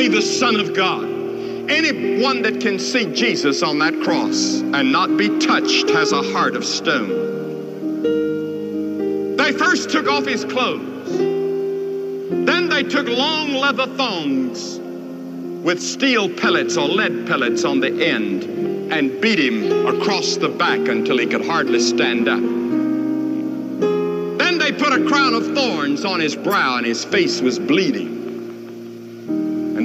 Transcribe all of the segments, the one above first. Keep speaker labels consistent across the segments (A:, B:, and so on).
A: be the Son of God. Anyone that can see Jesus on that cross and not be touched has a heart of stone. They first took off his clothes. Then they took long leather thongs with steel pellets or lead pellets on the end and beat him across the back until he could hardly stand up. Then they put a crown of thorns on his brow and his face was bleeding.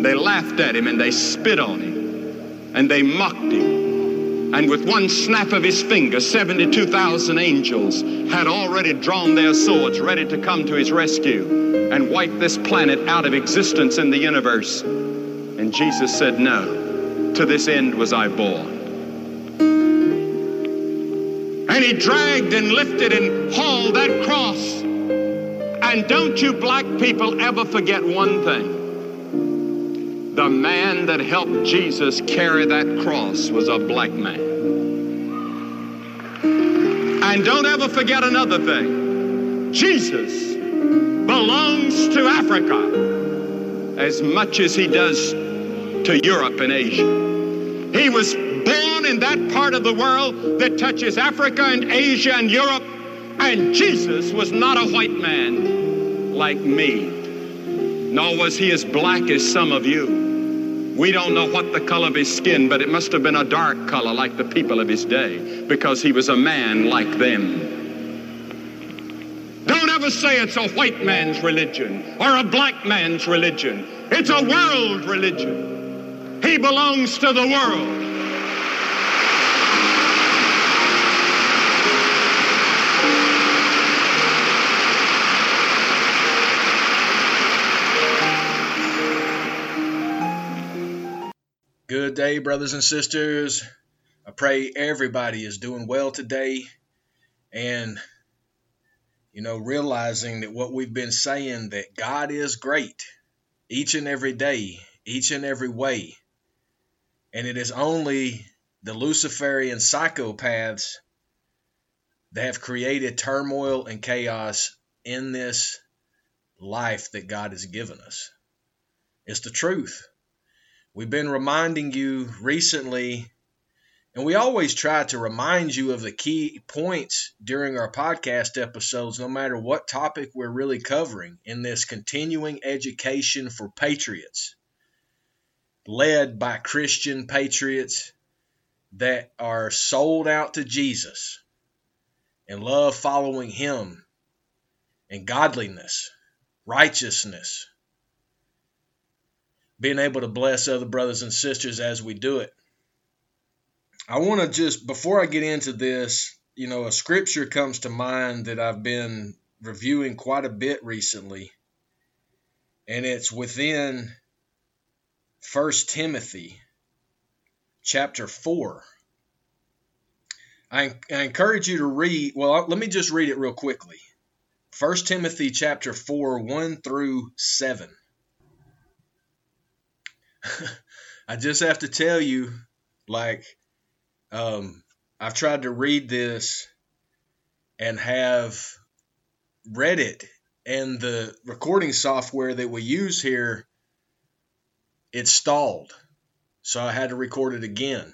A: They laughed at him and they spit on him and they mocked him. And with one snap of his finger, 72,000 angels had already drawn their swords ready to come to his rescue and wipe this planet out of existence in the universe. And Jesus said, No, to this end was I born. And he dragged and lifted and hauled that cross. And don't you black people ever forget one thing. The man that helped Jesus carry that cross was a black man. And don't ever forget another thing. Jesus belongs to Africa as much as he does to Europe and Asia. He was born in that part of the world that touches Africa and Asia and Europe, and Jesus was not a white man like me, nor was he as black as some of you. We don't know what the color of his skin, but it must have been a dark color like the people of his day, because he was a man like them. Don't ever say it's a white man's religion or a black man's religion. It's a world religion. He belongs to the world.
B: Good day, brothers and sisters. I pray everybody is doing well today and, you know, realizing that what we've been saying that God is great each and every day, each and every way. And it is only the Luciferian psychopaths that have created turmoil and chaos in this life that God has given us. It's the truth. We've been reminding you recently, and we always try to remind you of the key points during our podcast episodes, no matter what topic we're really covering in this continuing education for patriots, led by Christian patriots that are sold out to Jesus and love following Him and godliness, righteousness being able to bless other brothers and sisters as we do it. I want to just, before I get into this, you know, a scripture comes to mind that I've been reviewing quite a bit recently, and it's within First Timothy chapter 4. I, I encourage you to read, well, let me just read it real quickly. First Timothy chapter 4, 1 through 7. I just have to tell you, like, um, I've tried to read this and have read it, and the recording software that we use here, it stalled. So I had to record it again.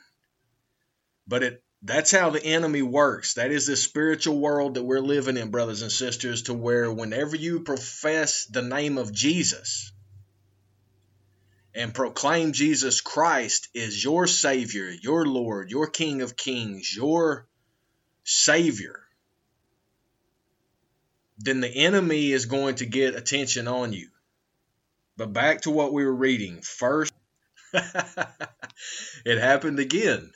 B: But it that's how the enemy works. That is the spiritual world that we're living in, brothers and sisters, to where whenever you profess the name of Jesus, and proclaim Jesus Christ is your Savior, your Lord, your King of Kings, your Savior, then the enemy is going to get attention on you. But back to what we were reading. First, it happened again.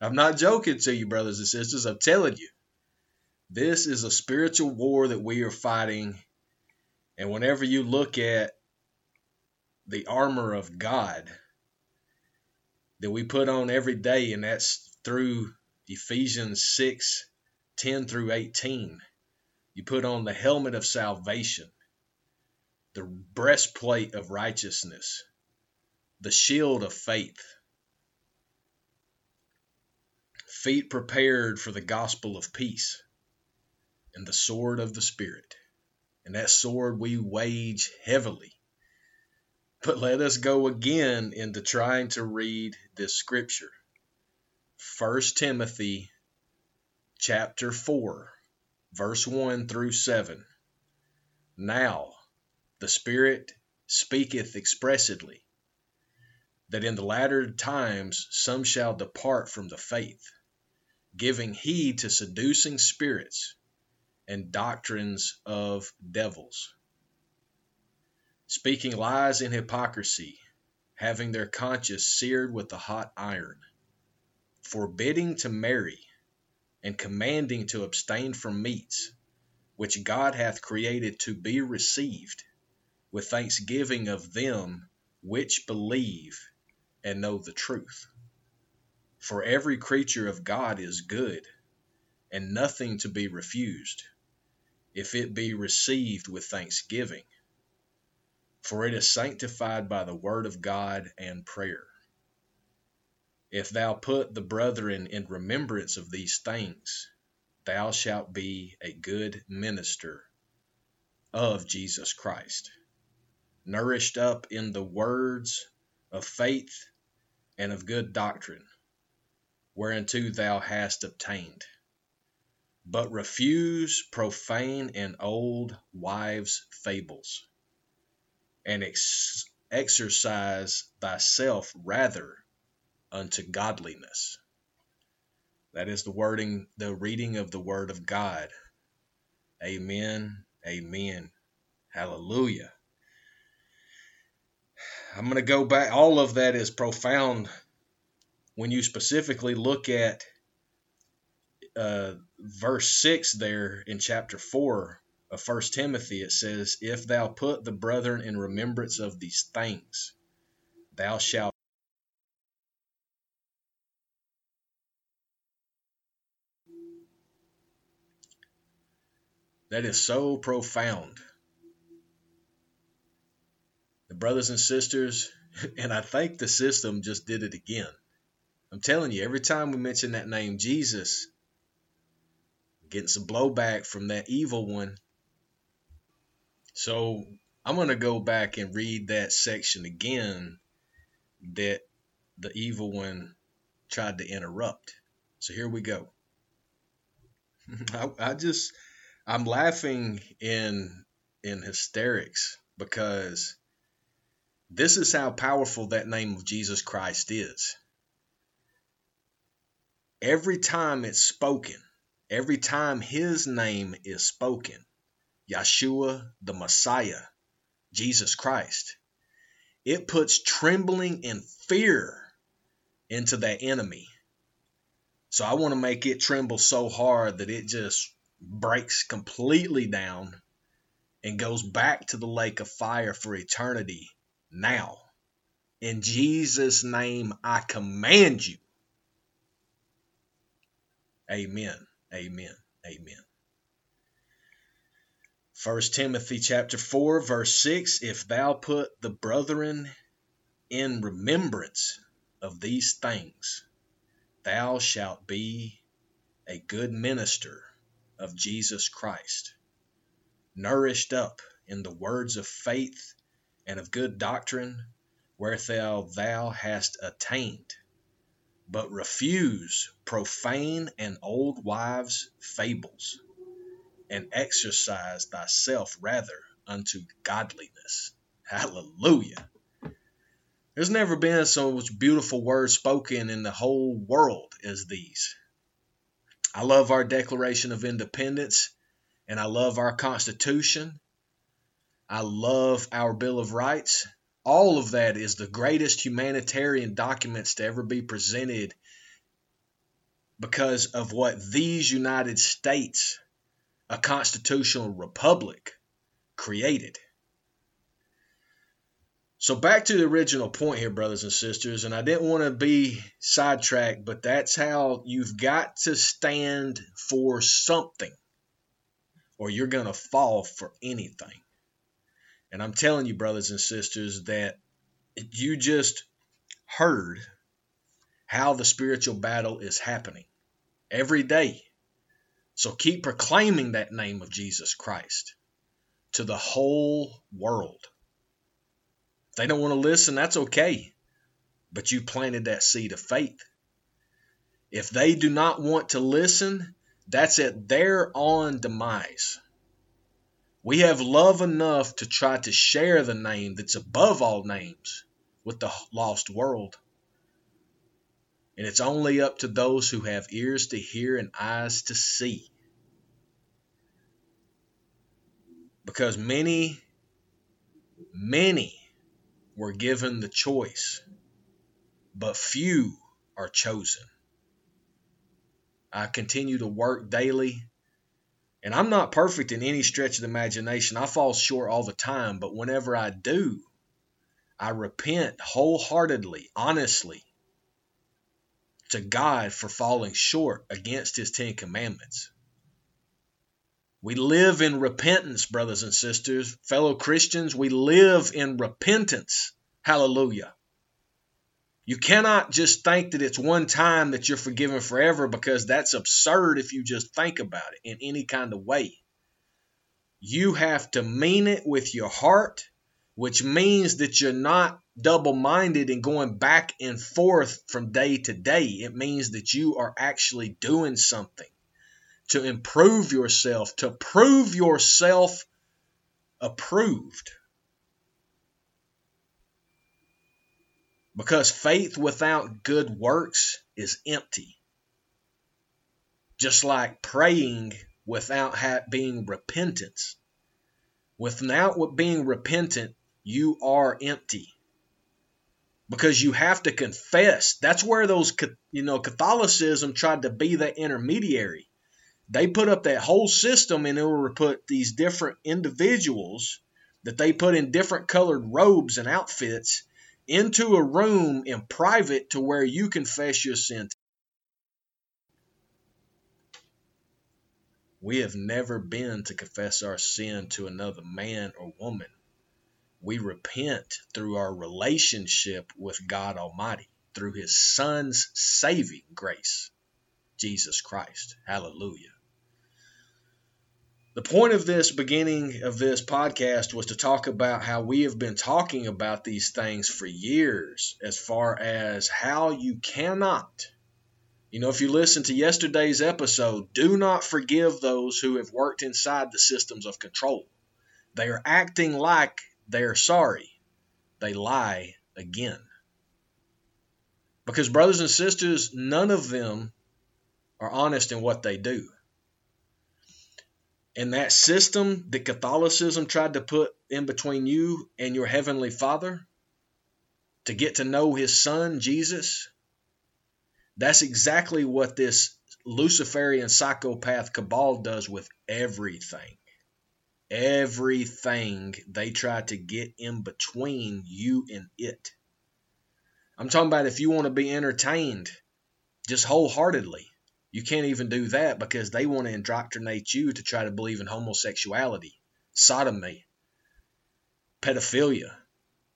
B: I'm not joking to you, brothers and sisters. I'm telling you. This is a spiritual war that we are fighting. And whenever you look at the armor of God that we put on every day, and that's through Ephesians 6 10 through 18. You put on the helmet of salvation, the breastplate of righteousness, the shield of faith, feet prepared for the gospel of peace, and the sword of the Spirit. And that sword we wage heavily But let us go again into trying to read this scripture. 1 Timothy chapter 4, verse 1 through 7. Now, the Spirit speaketh expressly that in the latter times some shall depart from the faith, giving heed to seducing spirits and doctrines of devils, speaking lies and hypocrisy, having their conscience seared with a hot iron, forbidding to marry, and commanding to abstain from meats, which God hath created to be received, with thanksgiving of them which believe and know the truth. For every creature of God is good, and nothing to be refused, if it be received with thanksgiving. For it is sanctified by the word of God and prayer. If thou put the brethren in remembrance of these things, thou shalt be a good minister of Jesus Christ, nourished up in the words of faith and of good doctrine, whereunto thou hast obtained. But refuse profane and old wives' fables, and ex- exercise thyself rather unto godliness. That is the wording, the reading of the word of God. Amen. Amen. Hallelujah. I'm going to go back. All of that is profound when you specifically look at uh, verse 6 there in chapter 4 of First Timothy. It says, If thou put the brethren in remembrance of these things, thou shalt. That is so profound the brothers and sisters, and I think the system just did it again. I'm telling you, every time we mention that name, Jesus, getting some blowback from that evil one. So I'm going to go back and read that section again that the evil one tried to interrupt. So here we go. I, I just, I'm laughing in in hysterics because this is how powerful that name of Jesus Christ is. Every time it's spoken, every time his name is spoken, Yeshua, the Messiah, Jesus Christ, it puts trembling and fear into that enemy. So I want to make it tremble so hard that it just breaks completely down and goes back to the lake of fire for eternity now. In Jesus' name, I command you. Amen. Amen. Amen. 1 Timothy chapter 4 verse 6 if thou put the brethren in remembrance of these things thou shalt be a good minister of Jesus Christ nourished up in the words of faith and of good doctrine wherethou thou hast attained, but refuse profane and old wives' fables, and exercise thyself rather unto godliness. Hallelujah. There's never been so much beautiful words spoken in the whole world as these. I love our Declaration of Independence and I love our Constitution I love our Bill of Rights. All of that is the greatest humanitarian documents to ever be presented because of what these United States, a constitutional republic, created. So back to the original point here, brothers and sisters, and I didn't want to be sidetracked, but that's how you've got to stand for something, or you're going to fall for anything. And I'm telling you, brothers and sisters, that you just heard how the spiritual battle is happening every day. So keep proclaiming that name of Jesus Christ to the whole world. If they don't want to listen, that's okay. But you planted that seed of faith. If they do not want to listen, that's at their own demise. We have love enough to try to share the name that's above all names with the lost world. And it's only up to those who have ears to hear and eyes to see. Because many, many were given the choice, but few are chosen. I continue to work daily and I'm not perfect in any stretch of the imagination. I fall short all the time, but whenever I do, I repent wholeheartedly, honestly, to God for falling short against His Ten Commandments. We live in repentance, brothers and sisters. Fellow Christians, we live in repentance. Hallelujah. You cannot just think that it's one time that you're forgiven forever because that's absurd if you just think about it in any kind of way. You have to mean it with your heart, which means that you're not double minded and going back and forth from day to day. It means that you are actually doing something to improve yourself, to prove yourself approved. Because faith without good works is empty. Just like praying without being repentance. Without being repentant, you are empty. Because you have to confess. That's where those, you know, Catholicism tried to be the intermediary. They put up that whole system in order to put these different individuals that they put in different colored robes and outfits into a room in private to where you confess your sin. We have never been to confess our sin to another man or woman. We repent through our relationship with God Almighty, through His Son's saving grace, Jesus Christ. Hallelujah. The point of this beginning of this podcast was to talk about how we have been talking about these things for years, as far as how you cannot. You know, if you listen to yesterday's episode, do not forgive those who have worked inside the systems of control. They are acting like they are sorry. They lie again. Because, brothers and sisters, none of them are honest in what they do. And that system that Catholicism tried to put in between you and your Heavenly Father to get to know His Son, Jesus, that's exactly what this Luciferian psychopath cabal does with everything. Everything they try to get in between you and it. I'm talking about if you want to be entertained just wholeheartedly, you can't even do that because they want to indoctrinate you to try to believe in homosexuality, sodomy, pedophilia.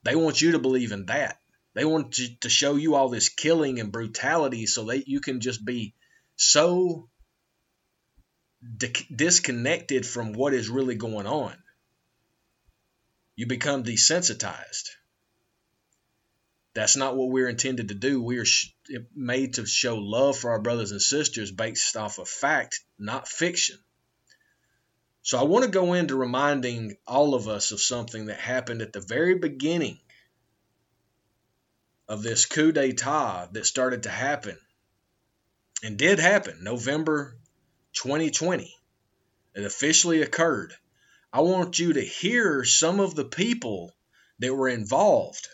B: They want you to believe in that. They want to, to show you all this killing and brutality so that you can just be so di- disconnected from what is really going on. You become desensitized. That's not what we're intended to do. We are made to show love for our brothers and sisters based off of fact, not fiction. So I want to go into reminding all of us of something that happened at the very beginning of this coup d'etat that started to happen and did happen November 2020. It officially occurred. I want you to hear some of the people that were involved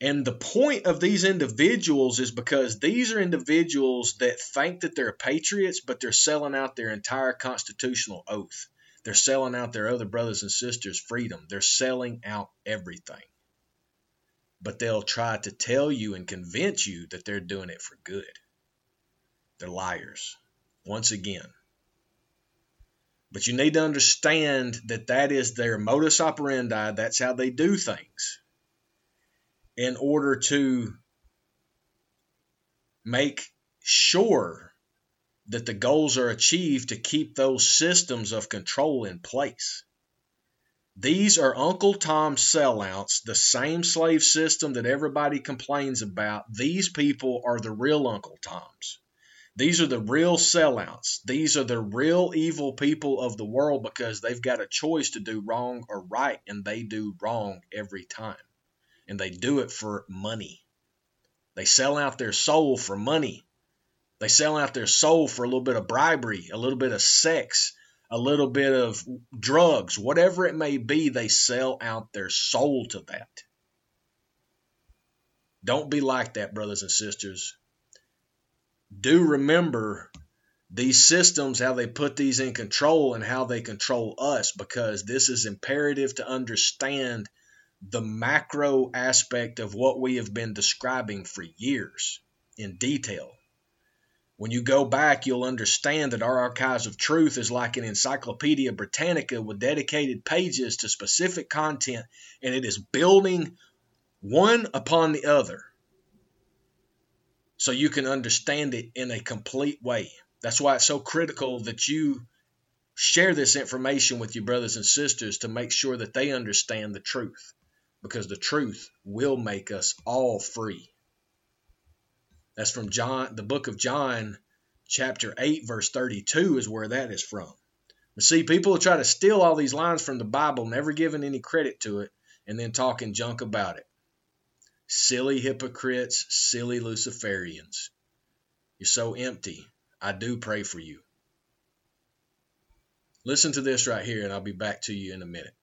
B: and the point of these individuals is because these are individuals that think that they're patriots, but they're selling out their entire constitutional oath. They're selling out their other brothers and sisters' freedom. They're selling out everything. But they'll try to tell you and convince you that they're doing it for good. They're liars. Once again. But you need to understand that that is their modus operandi. That's how they do things in order to make sure that the goals are achieved to keep those systems of control in place. These are Uncle Tom's sellouts, the same slave system that everybody complains about. These people are the real Uncle Toms. These are the real sellouts. These are the real evil people of the world because they've got a choice to do wrong or right, and they do wrong every time. And they do it for money. They sell out their soul for money. They sell out their soul for a little bit of bribery, a little bit of sex, a little bit of drugs, whatever it may be, they sell out their soul to that. Don't be like that, brothers and sisters. Do remember these systems, how they put these in control and how they control us, because this is imperative to understand the macro aspect of what we have been describing for years in detail. When you go back, you'll understand that our Archives of Truth is like an Encyclopedia Britannica with dedicated pages to specific content, and it is building one upon the other so you can understand it in a complete way. That's why it's so critical that you share this information with your brothers and sisters to make sure that they understand the truth because the truth will make us all free. That's from John, the book of John, chapter 8, verse 32 is where that is from. But see, people try to steal all these lines from the Bible, never giving any credit to it, and then talking junk about it. Silly hypocrites, silly Luciferians. You're so empty. I do pray for you. Listen to this right here, and I'll be back to you in a minute.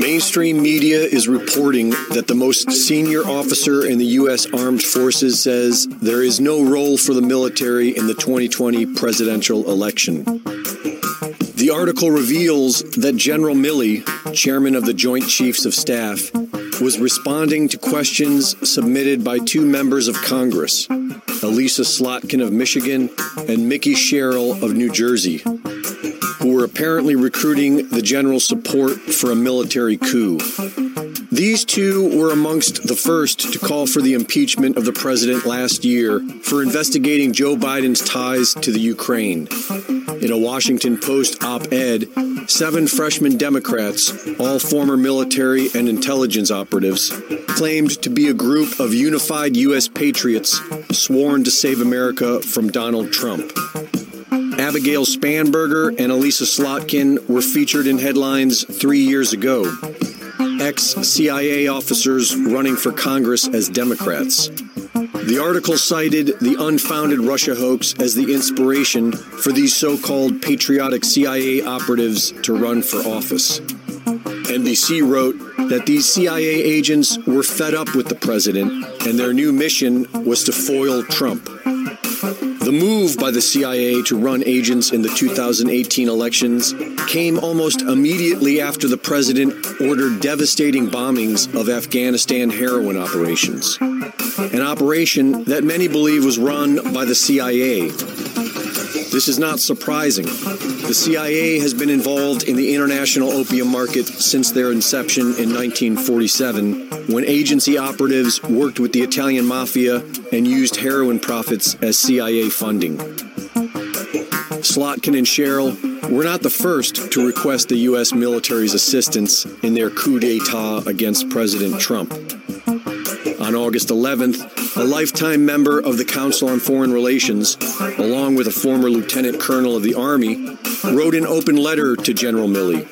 C: Mainstream media is reporting that the most senior officer in the U.S. Armed Forces says there is no role for the military in the 2020 presidential election. The article reveals that General Milley, chairman of the Joint Chiefs of Staff, was responding to questions submitted by two members of Congress, Elissa Slotkin of Michigan and Mikie Sherrill of New Jersey, were apparently recruiting the general's support for a military coup. These two were amongst the first to call for the impeachment of the president last year for investigating Joe Biden's ties to the Ukraine. In a Washington Post op ed, seven freshman Democrats, all former military and intelligence operatives, claimed to be a group of unified U.S. patriots sworn to save America from Donald Trump. Abigail Spanberger and Elissa Slotkin were featured in headlines three years ago. Ex CIA officers running for Congress as Democrats. The article cited the unfounded Russia hoax as the inspiration for these so called patriotic CIA operatives to run for office. NBC wrote that these CIA agents were fed up with the president and their new mission was to foil Trump. The move by the CIA to run agents in the 2018 elections came almost immediately after the president ordered devastating bombings of Afghanistan heroin operations, an operation that many believe was run by the CIA. This is not surprising. The CIA has been involved in the international opium market since their inception in 1947, when agency operatives worked with the Italian mafia and used heroin profits as CIA funding. Slotkin and Sherrill were not the first to request the U.S. military's assistance in their coup d'etat against President Trump. On August 11th, a lifetime member of the Council on Foreign Relations, along with a former lieutenant colonel of the Army, wrote an open letter to General Milley.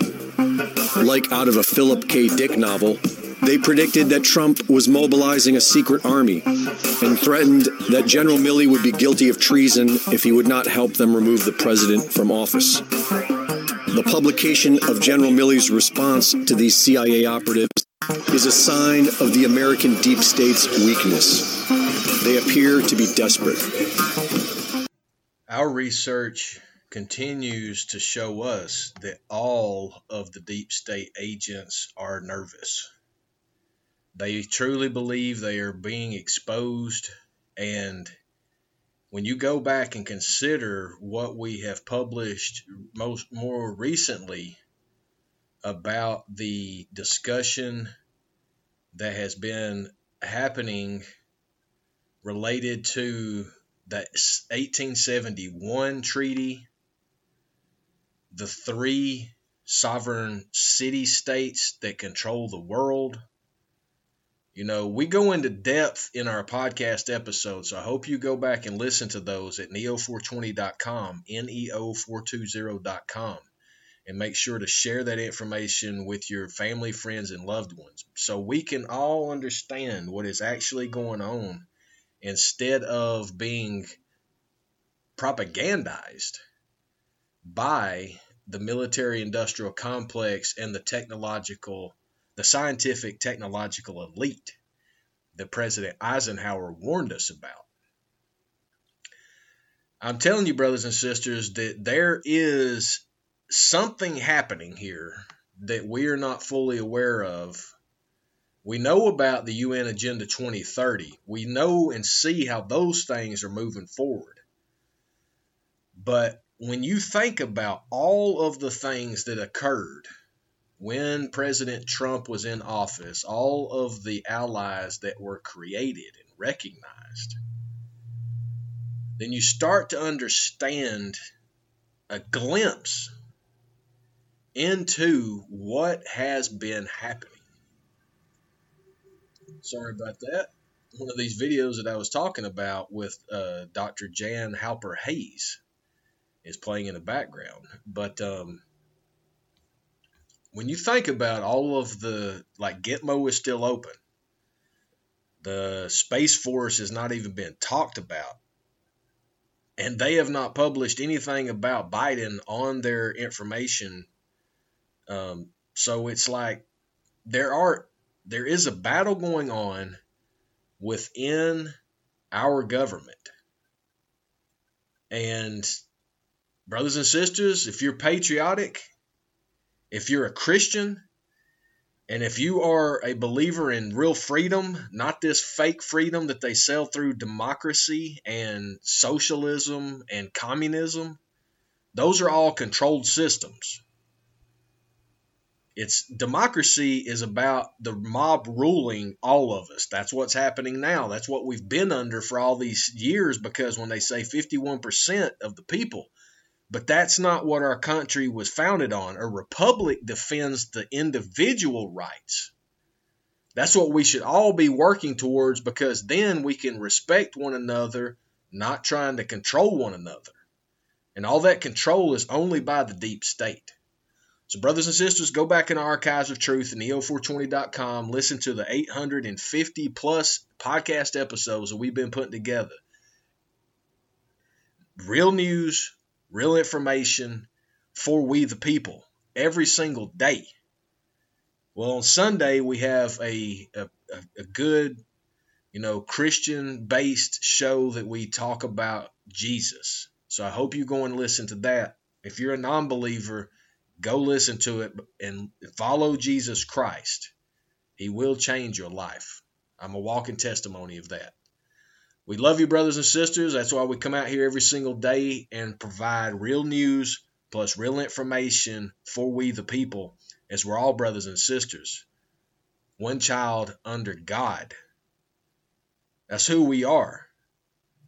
C: Like out of a Philip K. Dick novel, they predicted that Trump was mobilizing a secret army and threatened that General Milley would be guilty of treason if he would not help them remove the president from office. The publication of General Milley's response to these CIA operatives is a sign of the American deep state's weakness. They appear to be desperate.
B: Our research continues to show us that all of the deep state agents are nervous. They truly believe they are being exposed. And when you go back and consider what we have published most more recently about the discussion that has been happening related to the 1871 treaty, the three sovereign city states that control the world. You know, we go into depth in our podcast episodes, so I hope you go back and listen to those at neo420.com, neo420.com, and make sure to share that information with your family, friends, and loved ones so we can all understand what is actually going on instead of being propagandized by the military industrial complex and the technological the scientific technological elite that President Eisenhower warned us about. I'm telling you, brothers and sisters, that there is something happening here that we are not fully aware of. We know about the UN Agenda 2030. We know and see how those things are moving forward. But when you think about all of the things that occurred when President Trump was in office, all of the allies that were created and recognized, then you start to understand a glimpse into what has been happening. Sorry about that. One of these videos that I was talking about with uh, Dr. Jan Halper Hayes is playing in the background. But um, when you think about all of the like Gitmo is still open, the Space Force has not even been talked about, and they have not published anything about Biden on their information. Um, so it's like there are there is a battle going on within our government, and brothers and sisters, if you're patriotic if you're a Christian and if you are a believer in real freedom, not this fake freedom that they sell through democracy and socialism and communism, those are all controlled systems. It's democracy is about the mob ruling all of us. That's what's happening now. That's what we've been under for all these years because when they say 51% of the people but that's not what our country was founded on. A republic defends the individual rights. That's what we should all be working towards because then we can respect one another, not trying to control one another. And all that control is only by the deep state. So, brothers and sisters, go back in the archives of truth at neo420.com. Listen to the 850 plus podcast episodes that we've been putting together. Real news, real information for we the people every single day. Well, on Sunday we have a a, a good, you know, Christian based show that we talk about Jesus. So I hope you go and listen to that. If you're a non-believer, go listen to it and follow Jesus Christ. He will change your life. I'm a walking testimony of that. We love you, brothers and sisters. That's why we come out here every single day and provide real news plus real information for we, the people, as we're all brothers and sisters. One child under God. That's who we are.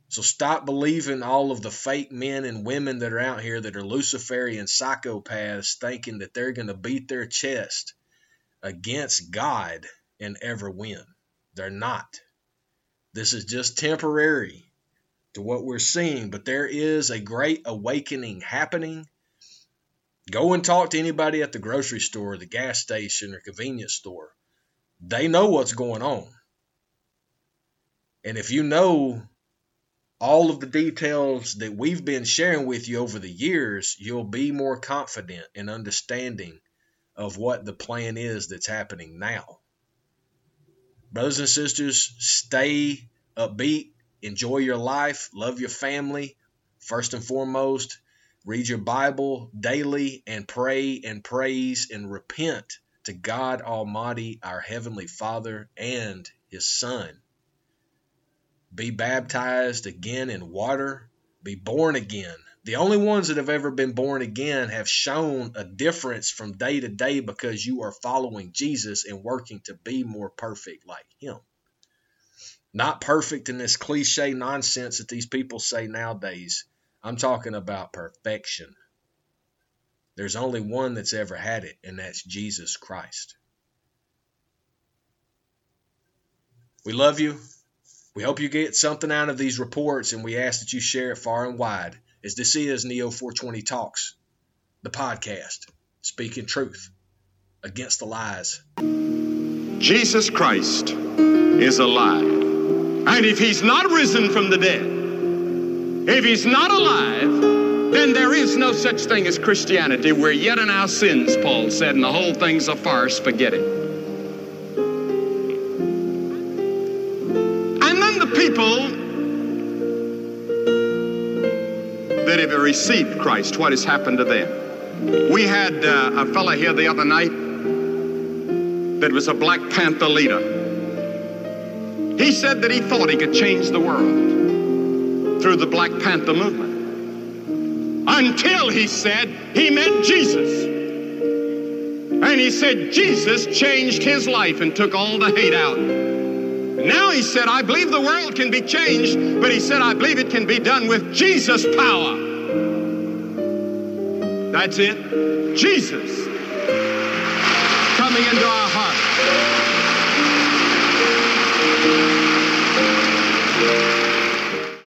B: So stop believing all of the fake men and women that are out here that are Luciferian psychopaths thinking that they're going to beat their chest against God and ever win. They're not. This is just temporary to what we're seeing, but there is a great awakening happening. Go and talk to anybody at the grocery store, the gas station, or convenience store. They know what's going on. And if you know all of the details that we've been sharing with you over the years, you'll be more confident in understanding of what the plan is that's happening now. Brothers and sisters, stay upbeat, enjoy your life, love your family. First and foremost, read your Bible daily and pray and praise and repent to God Almighty, our Heavenly Father, and His Son. Be baptized again in water, be born again the only ones that have ever been born again have shown a difference from day to day because you are following Jesus and working to be more perfect like Him. Not perfect in this cliche nonsense that these people say nowadays. I'm talking about perfection. There's only one that's ever had it, and that's Jesus Christ. We love you. We hope you get something out of these reports, and we ask that you share it far and wide. As this is Neo 420 Talks, the podcast, speaking truth against the lies.
A: Jesus Christ is alive. And if he's not risen from the dead, if he's not alive, then there is no such thing as Christianity. We're yet in our sins, Paul said, and the whole thing's a farce. Forget it. And then the people that have received Christ, what has happened to them? We had uh, a fellow here the other night that was a Black Panther leader. He said that he thought he could change the world through the Black Panther movement until he said he met Jesus. And he said Jesus changed his life and took all the hate out. Now he said, I believe the world can be changed, but he said, I believe it can be done with Jesus' power. That's it. Jesus coming into our heart.